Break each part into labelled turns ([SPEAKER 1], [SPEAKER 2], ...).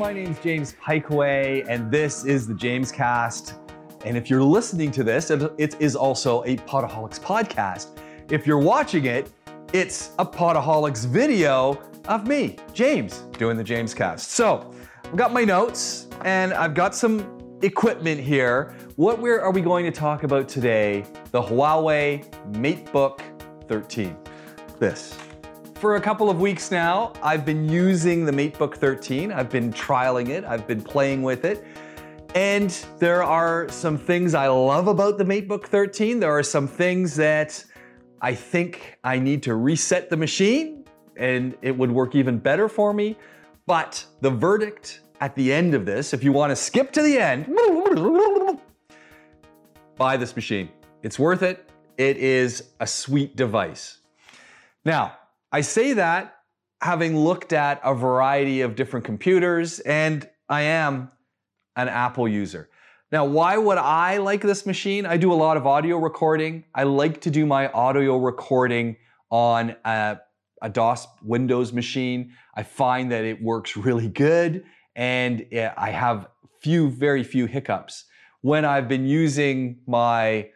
[SPEAKER 1] my name's James Pikeway, and this is the James Cast. And if you're listening to this, it is also a Podaholics podcast. If you're watching it, it's a Podaholics video of me, James, doing the James Cast. So I've got my notes and I've got some equipment here. What are we going to talk about today? The Huawei MateBook 13. This. For a couple of weeks now, I've been using the MateBook 13. I've been trialing it, I've been playing with it. And there are some things I love about the MateBook 13. There are some things that I think I need to reset the machine and it would work even better for me. But the verdict at the end of this, if you want to skip to the end, buy this machine. It's worth it. It is a sweet device. Now, I say that having looked at a variety of different computers, and I am an Apple user. Now, why would I like this machine? I do a lot of audio recording. I like to do my audio recording on a, a DOS Windows machine. I find that it works really good and I have few, very few hiccups. When I've been using my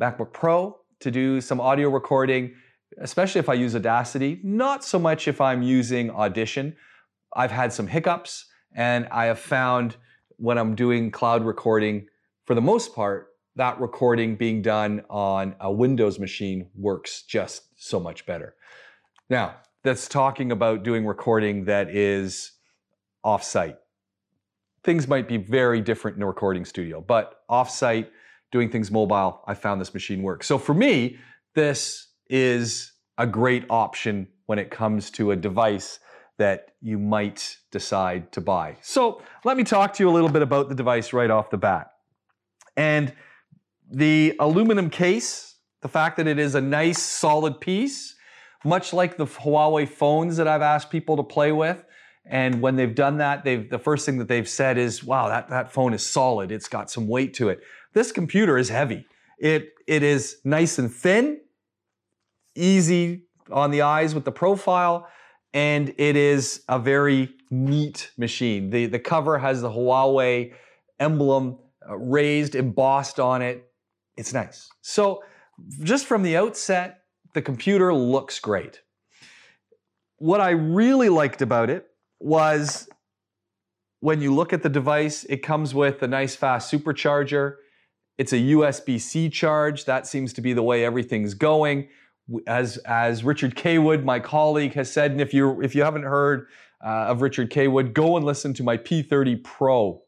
[SPEAKER 1] MacBook Pro to do some audio recording, especially if I use Audacity, not so much if I'm using Audition. I've had some hiccups, and I have found when I'm doing cloud recording, for the most part, that recording being done on a Windows machine works just so much better. Now, that's talking about doing recording that is offsite. Things might be very different in a recording studio, but offsite, doing things mobile, I found this machine works. So for me, this is a great option when it comes to a device that you might decide to buy. So let me talk to you a little bit about the device right off the bat. And the aluminum case, the fact that it is a nice solid piece, much like the Huawei phones that I've asked people to play with, and when they've done that, they've the first thing that they've said is, "Wow, that, that phone is solid. It's got some weight to it." This computer is heavy. It it is nice and thin, easy on the eyes with the profile, and it is a very neat machine. The the cover has the Huawei emblem uh, raised, embossed on it. It's nice. So just from the outset, the computer looks great. What I really liked about it was when you look at the device, it comes with a nice fast supercharger. It's a USB C charge. That seems to be the way everything's going. As, as Richard Kaywood, my colleague, has said, and if you, if you haven't heard uh, of Richard Kaywood, go and listen to my P30 Pro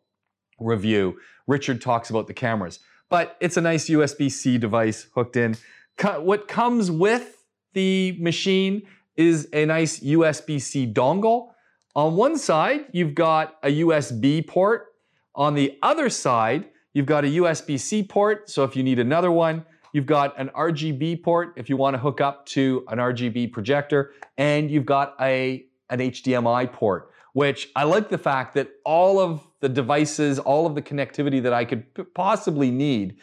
[SPEAKER 1] review. Richard talks about the cameras. But it's a nice USB C device hooked in. What comes with the machine is a nice USB C dongle on one side, you've got a USB port. On the other side, you've got a USB C port. So if you need another one, you've got an RGB port if you want to hook up to an RGB projector, and you've got a, an HDMI port, which I like the fact that all of the devices, all of the connectivity that I could possibly need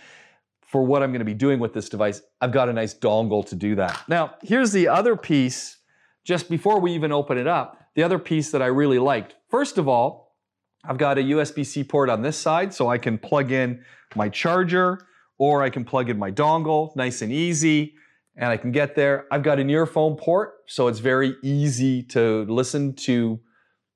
[SPEAKER 1] for what I'm going to be doing with this device, I've got a nice dongle to do that. Now, here's the other piece just before we even open it up the other piece that I really liked. First of all, I've got a USB-C port on this side so I can plug in my charger or I can plug in my dongle, nice and easy, and I can get there. I've got an earphone port, so it's very easy to listen to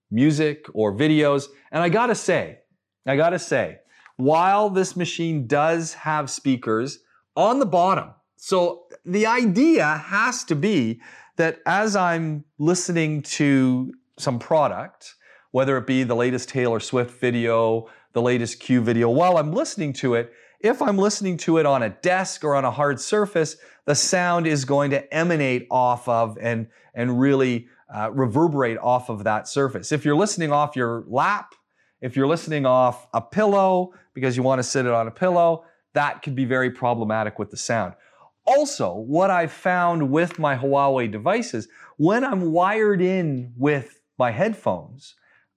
[SPEAKER 1] music or videos. And I gotta say, I gotta say, while this machine does have speakers on the bottom, so the idea has to be that as I'm listening to some product, whether it be the latest Taylor Swift video, the latest Q video, while I'm listening to it, if I'm listening to it on a desk or on a hard surface, the sound is going to emanate off of and, and really uh, reverberate off of that surface. If you're listening off your lap, if you're listening off a pillow because you want to sit it on a pillow, that could be very problematic with the sound. Also, what I've found with my Huawei devices, when I'm wired in with my headphones,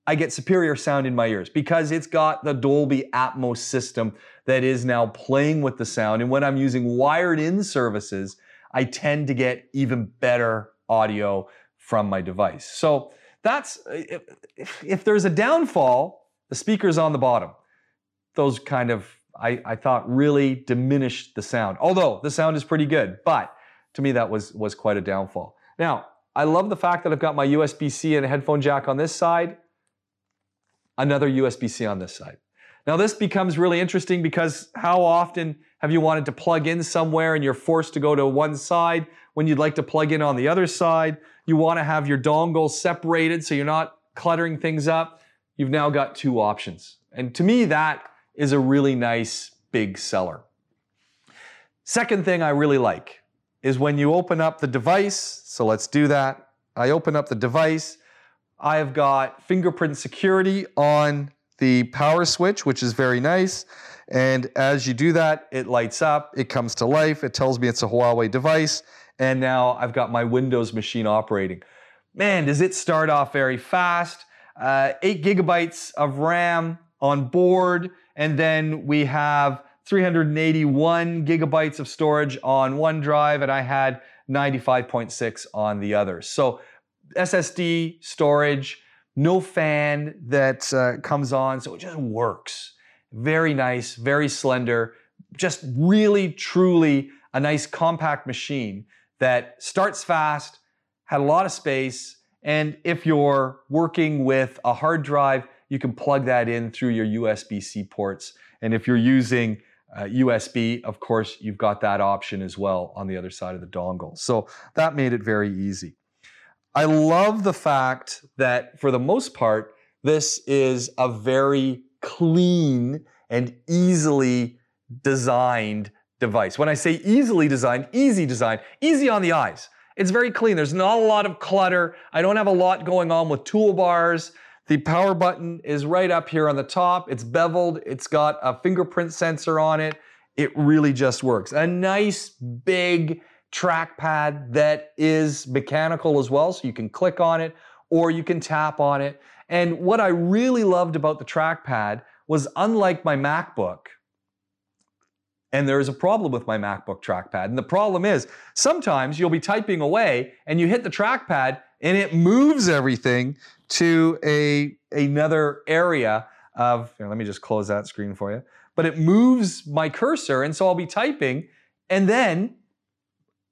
[SPEAKER 1] I get superior sound in my ears because it's got the Dolby Atmos system that is now playing with the sound. And when I'm using wired in services, I tend to get even better audio from my device. So That's if, if there's a downfall, the speaker's on the bottom. Those kind of I, I thought really diminished the sound. Although the sound is pretty good, but to me that was was quite a downfall. Now, I love the fact that I've got my USB-C and a headphone jack on this side, another USB-C on this side. Now this becomes really interesting because how often have you wanted to plug in somewhere and you're forced to go to one side when you'd like to plug in on the other side? You want to have your dongles separated so you're not cluttering things up. You've now got two options. And to me, that is a really nice big seller. Second thing I really like is when you open up the device. So let's do that. I open up the device. I have got fingerprint security on the power switch, which is very nice. And as you do that, it lights up, it comes to life, it tells me it's a Huawei device, and now I've got my Windows machine operating. Man, does it start off very fast. Uh, eight gigabytes of RAM on board, and then we have 381 gigabytes of storage on one drive, and I had 95.6 on the other. So SSD storage, no fan that uh, comes on, so it just works. Very nice, very slender, just really, truly a nice compact machine that starts fast, had a lot of space, and if you're working with a hard drive, you can plug that in through your USB C ports. And if you're using uh, USB, of course, you've got that option as well on the other side of the dongle. So that made it very easy. I love the fact that for the most part, this is a very clean and easily designed device. When I say easily designed, easy design, easy on the eyes. It's very clean. There's not a lot of clutter. I don't have a lot going on with toolbars. The power button is right up here on the top. It's beveled. It's got a fingerprint sensor on it. It really just works. A nice big trackpad that is mechanical as well. So you can click on it or you can tap on it. And what I really loved about the trackpad was unlike my MacBook, and there is a problem with my MacBook trackpad. And the problem is sometimes you'll be typing away and you hit the trackpad and it moves everything to a another area of let me just close that screen for you. But it moves my cursor and so I'll be typing and then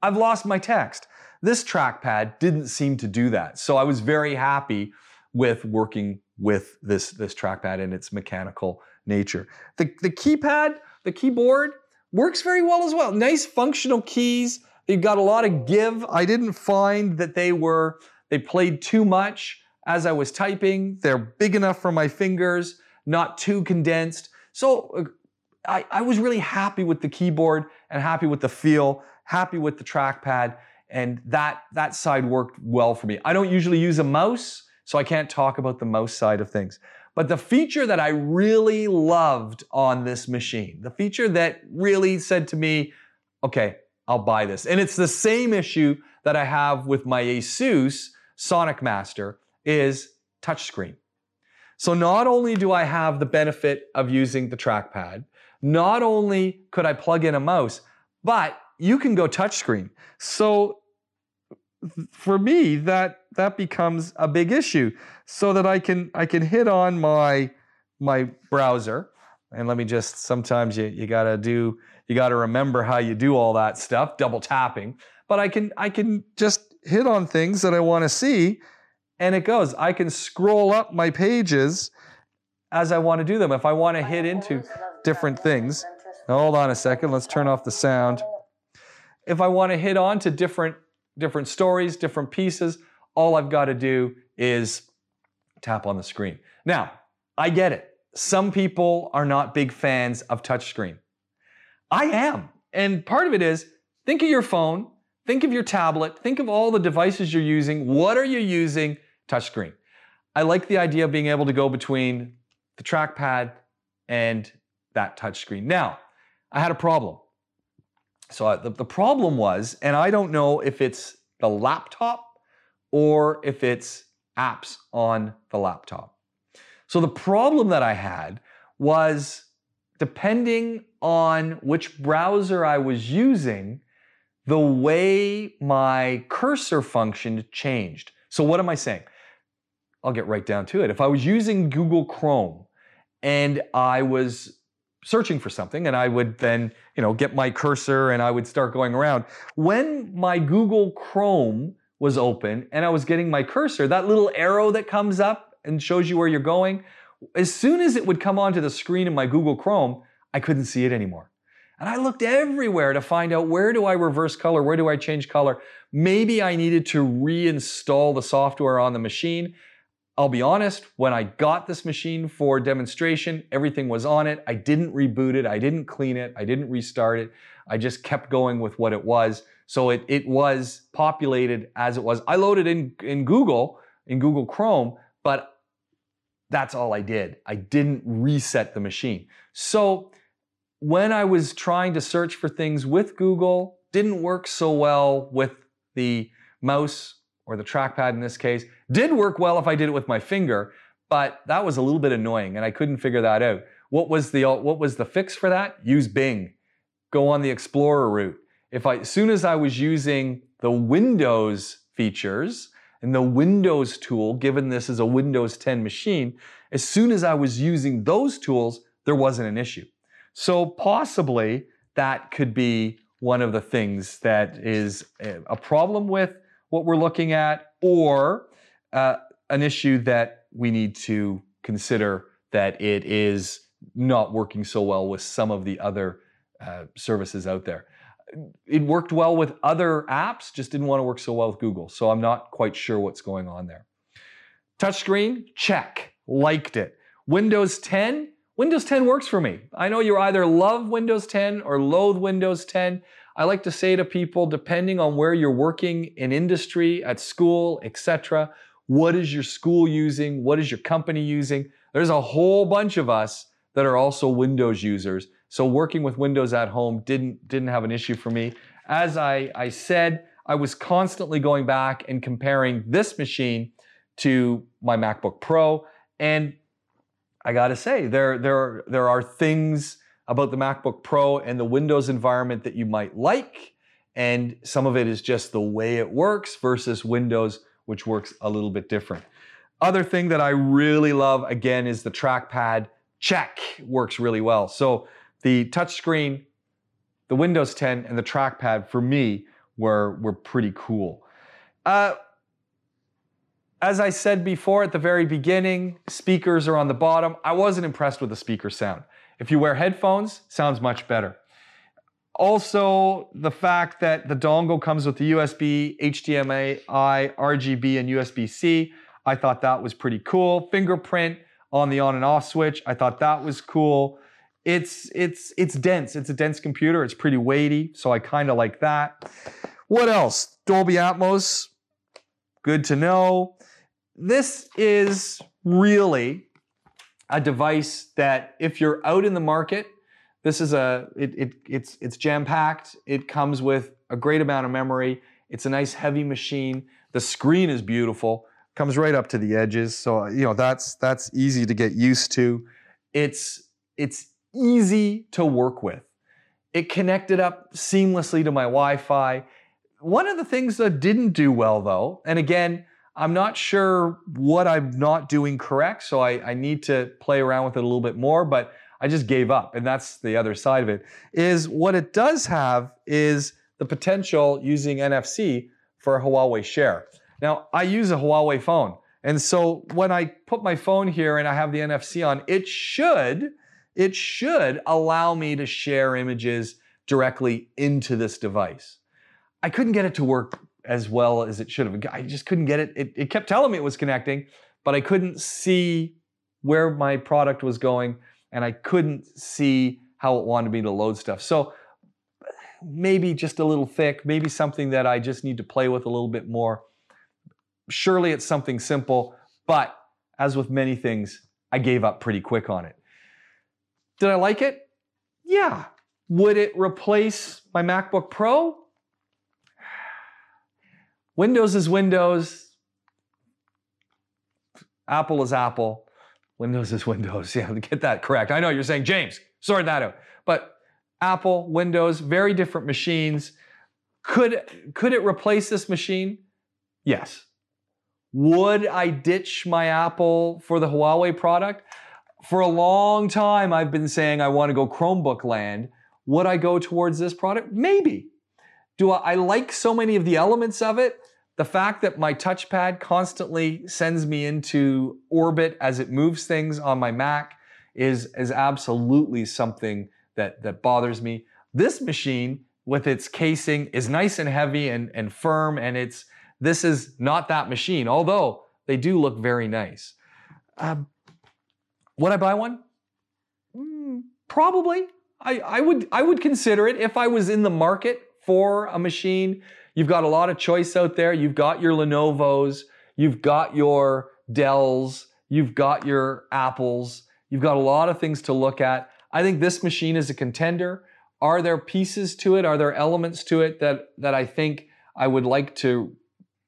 [SPEAKER 1] I've lost my text. This trackpad didn't seem to do that. So I was very happy with working with this, this trackpad and its mechanical nature. The, the keypad, the keyboard works very well as well. Nice functional keys. They've got a lot of give. I didn't find that they were, they played too much as I was typing. They're big enough for my fingers, not too condensed. So uh, I, I was really happy with the keyboard and happy with the feel, happy with the trackpad, and that, that side worked well for me. I don't usually use a mouse, so I can't talk about the mouse side of things. But the feature that I really loved on this machine, the feature that really said to me, okay, I'll buy this. And it's the same issue that I have with my Asus Sonic Master is touchscreen. So not only do I have the benefit of using the trackpad, not only could I plug in a mouse, but you can go touchscreen. So for me, that that becomes a big issue. So that I can I can hit on my my browser, and let me just sometimes you, you gotta do you gotta remember how you do all that stuff, double tapping. But I can I can just hit on things that I want to see, and it goes. I can scroll up my pages as I want to do them. If I want to hit into different things. Hold on a second. Let's turn off the sound. If I want to hit on to different different stories, different pieces, all I've got to do is tap on the screen. Now, I get it. Some people are not big fans of touchscreen. I am. And part of it is think of your phone, think of your tablet, think of all the devices you're using. What are you using? Touchscreen. I like the idea of being able to go between the trackpad and that touchscreen. Now, I had a problem. So uh, the, the problem was, and I don't know if it's the laptop or if it's apps on the laptop. So the problem that I had was depending on which browser I was using, the way my cursor function changed. So what am I saying? I'll get right down to it. If I was using Google Chrome and I was searching for something and I would then, you know, get my cursor and I would start going around. When my Google Chrome was open and I was getting my cursor, that little arrow that comes up and shows you where you're going, as soon as it would come onto the screen in my Google Chrome, I couldn't see it anymore. And I looked everywhere to find out where do I reverse color? Where do I change color? Maybe I needed to reinstall the software on the machine. I'll be honest, when I got this machine for demonstration, everything was on it. I didn't reboot it. I didn't clean it. I didn't restart it. I just kept going with what it was. So it, it was populated as it was. I loaded in, in Google, in Google Chrome, but that's all I did. I didn't reset the machine. So when I was trying to search for things with Google, didn't work so well with the mouse or the trackpad in this case. Did work well if I did it with my finger, but that was a little bit annoying and I couldn't figure that out. What was the what was the fix for that? Use Bing. Go on the Explorer route. If I as soon as I was using the Windows features and the Windows tool, given this is a Windows 10 machine, as soon as I was using those tools, there wasn't an issue. So possibly that could be one of the things that is a problem with what we're looking at, or uh, an issue that we need to consider that it is not working so well with some of the other uh, services out there. It worked well with other apps, just didn't want to work so well with Google. So I'm not quite sure what's going on there. Touchscreen, check, liked it. Windows 10, Windows 10 works for me. I know you either love Windows 10 or loathe Windows 10. I like to say to people, depending on where you're working in industry, at school, etc., what is your school using? What is your company using? There's a whole bunch of us that are also Windows users. So working with Windows at home didn't, didn't have an issue for me. As I, I said, I was constantly going back and comparing this machine to my MacBook Pro. And I gotta say, there, there, there are things about the MacBook Pro and the Windows environment that you might like. And some of it is just the way it works versus Windows, which works a little bit different. Other thing that I really love, again, is the trackpad. Check works really well. So the touchscreen, the Windows 10, and the trackpad for me were, were pretty cool. Uh, as I said before at the very beginning, speakers are on the bottom. I wasn't impressed with the speaker sound. If you wear headphones, sounds much better. Also, the fact that the dongle comes with the USB, HDMI, RGB, and USB-C, I thought that was pretty cool. Fingerprint on the on and off switch, I thought that was cool. It's it's it's dense. It's a dense computer. It's pretty weighty, so I kind of like that. What else? Dolby Atmos, good to know. This is really a device that if you're out in the market, this is a it, it it's it's jam packed. It comes with a great amount of memory. It's a nice heavy machine. The screen is beautiful. Comes right up to the edges, so you know that's that's easy to get used to. It's it's easy to work with. It connected up seamlessly to my Wi-Fi. One of the things that didn't do well though, and again, I'm not sure what I'm not doing correct, so I, I need to play around with it a little bit more, but I just gave up. And that's the other side of it. Is what it does have is the potential using NFC for a Huawei Share. Now, I use a Huawei phone. And so when I put my phone here and I have the NFC on, it should, it should allow me to share images directly into this device. I couldn't get it to work as well as it should have. I just couldn't get it. it. It kept telling me it was connecting, but I couldn't see where my product was going and I couldn't see how it wanted me to load stuff. So maybe just a little thick, maybe something that I just need to play with a little bit more. Surely it's something simple, but as with many things, I gave up pretty quick on it. Did I like it? Yeah. Would it replace my MacBook Pro? Windows is Windows. Apple is Apple. Windows is Windows. Yeah, get that correct. I know you're saying, James, sort that out. But Apple, Windows, very different machines. Could, could it replace this machine? Yes. Would I ditch my Apple for the Huawei product? For a long time, I've been saying I want to go Chromebook land. Would I go towards this product? Maybe. Do I, I like so many of the elements of it? The fact that my touchpad constantly sends me into orbit as it moves things on my Mac is, is absolutely something that, that bothers me. This machine with its casing is nice and heavy and, and firm, and it's this is not that machine, although they do look very nice. Um, would I buy one? Mm, probably. I, I would I would consider it if I was in the market for a machine. You've got a lot of choice out there. You've got your Lenovo's, you've got your Dells, you've got your Apples, you've got a lot of things to look at. I think this machine is a contender. Are there pieces to it? Are there elements to it that that I think I would like to,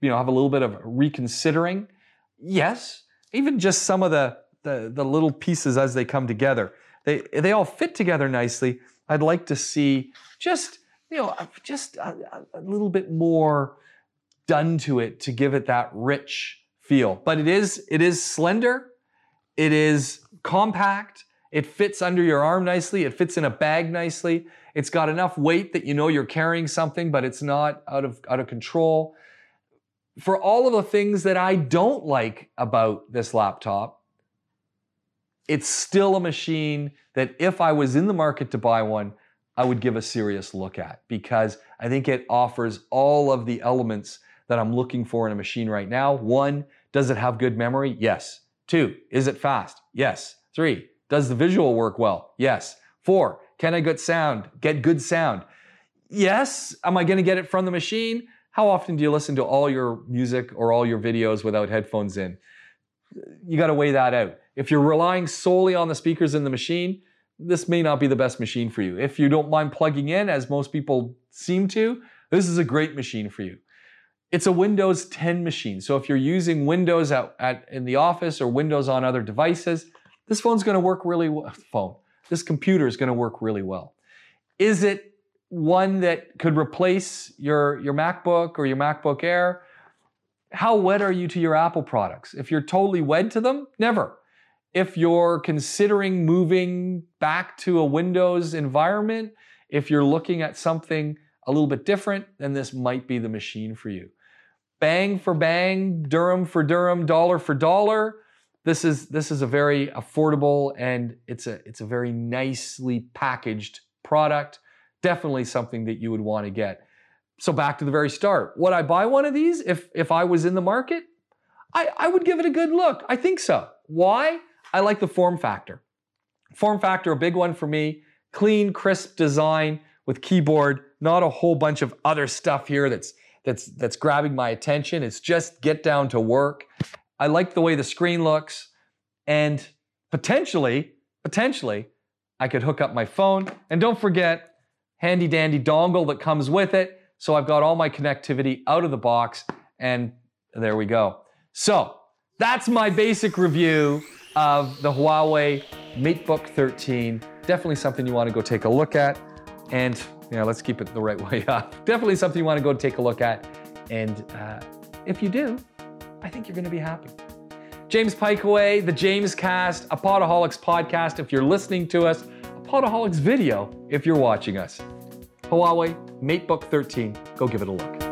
[SPEAKER 1] you know, have a little bit of reconsidering? Yes. Even just some of the the, the little pieces as they come together. They they all fit together nicely. I'd like to see just you know just a, a little bit more done to it to give it that rich feel. But it is it is slender. It is compact. It fits under your arm nicely. It fits in a bag nicely. It's got enough weight that you know you're carrying something, but it's not out of, out of control. For all of the things that I don't like about this laptop, it's still a machine that if I was in the market to buy one, I would give a serious look at because I think it offers all of the elements that I'm looking for in a machine right now. One, does it have good memory? Yes. Two, is it fast? Yes. Three, does the visual work well? Yes. Four, can I get sound? Get good sound? Yes. Am I going to get it from the machine? How often do you listen to all your music or all your videos without headphones in? You got to weigh that out. If you're relying solely on the speakers in the machine, this may not be the best machine for you. If you don't mind plugging in, as most people seem to, this is a great machine for you. It's a Windows 10 machine. So if you're using Windows at, at in the office or Windows on other devices, this phone's going to work really well. Phone. This computer is going to work really well. Is it one that could replace your, your MacBook or your MacBook Air? How wed are you to your Apple products? If you're totally wed to them, never. If you're considering moving back to a Windows environment, if you're looking at something a little bit different, then this might be the machine for you. Bang for bang, dirham for dirham, dollar for dollar this is this is a very affordable and it's a it's a very nicely packaged product. Definitely something that you would want to get. So back to the very start. Would I buy one of these if if I was in the market? I, I would give it a good look. I think so. Why? I like the form factor. Form factor, a big one for me. Clean, crisp design with keyboard, not a whole bunch of other stuff here that's that's that's grabbing my attention. It's just get down to work. I like the way the screen looks, and potentially, potentially, I could hook up my phone. And don't forget, handy dandy dongle that comes with it. So I've got all my connectivity out of the box, and there we go. So that's my basic review of the Huawei MateBook 13. Definitely something you want to go take a look at. And know, let's keep it the right way up. Definitely something you want to go take a look at. And uh, if you do, I think you're going to be happy. James Pikeway, the James Cast, a Podaholics podcast if you're listening to us, a Podaholics video if you're watching us. Huawei MateBook 13, go give it a look.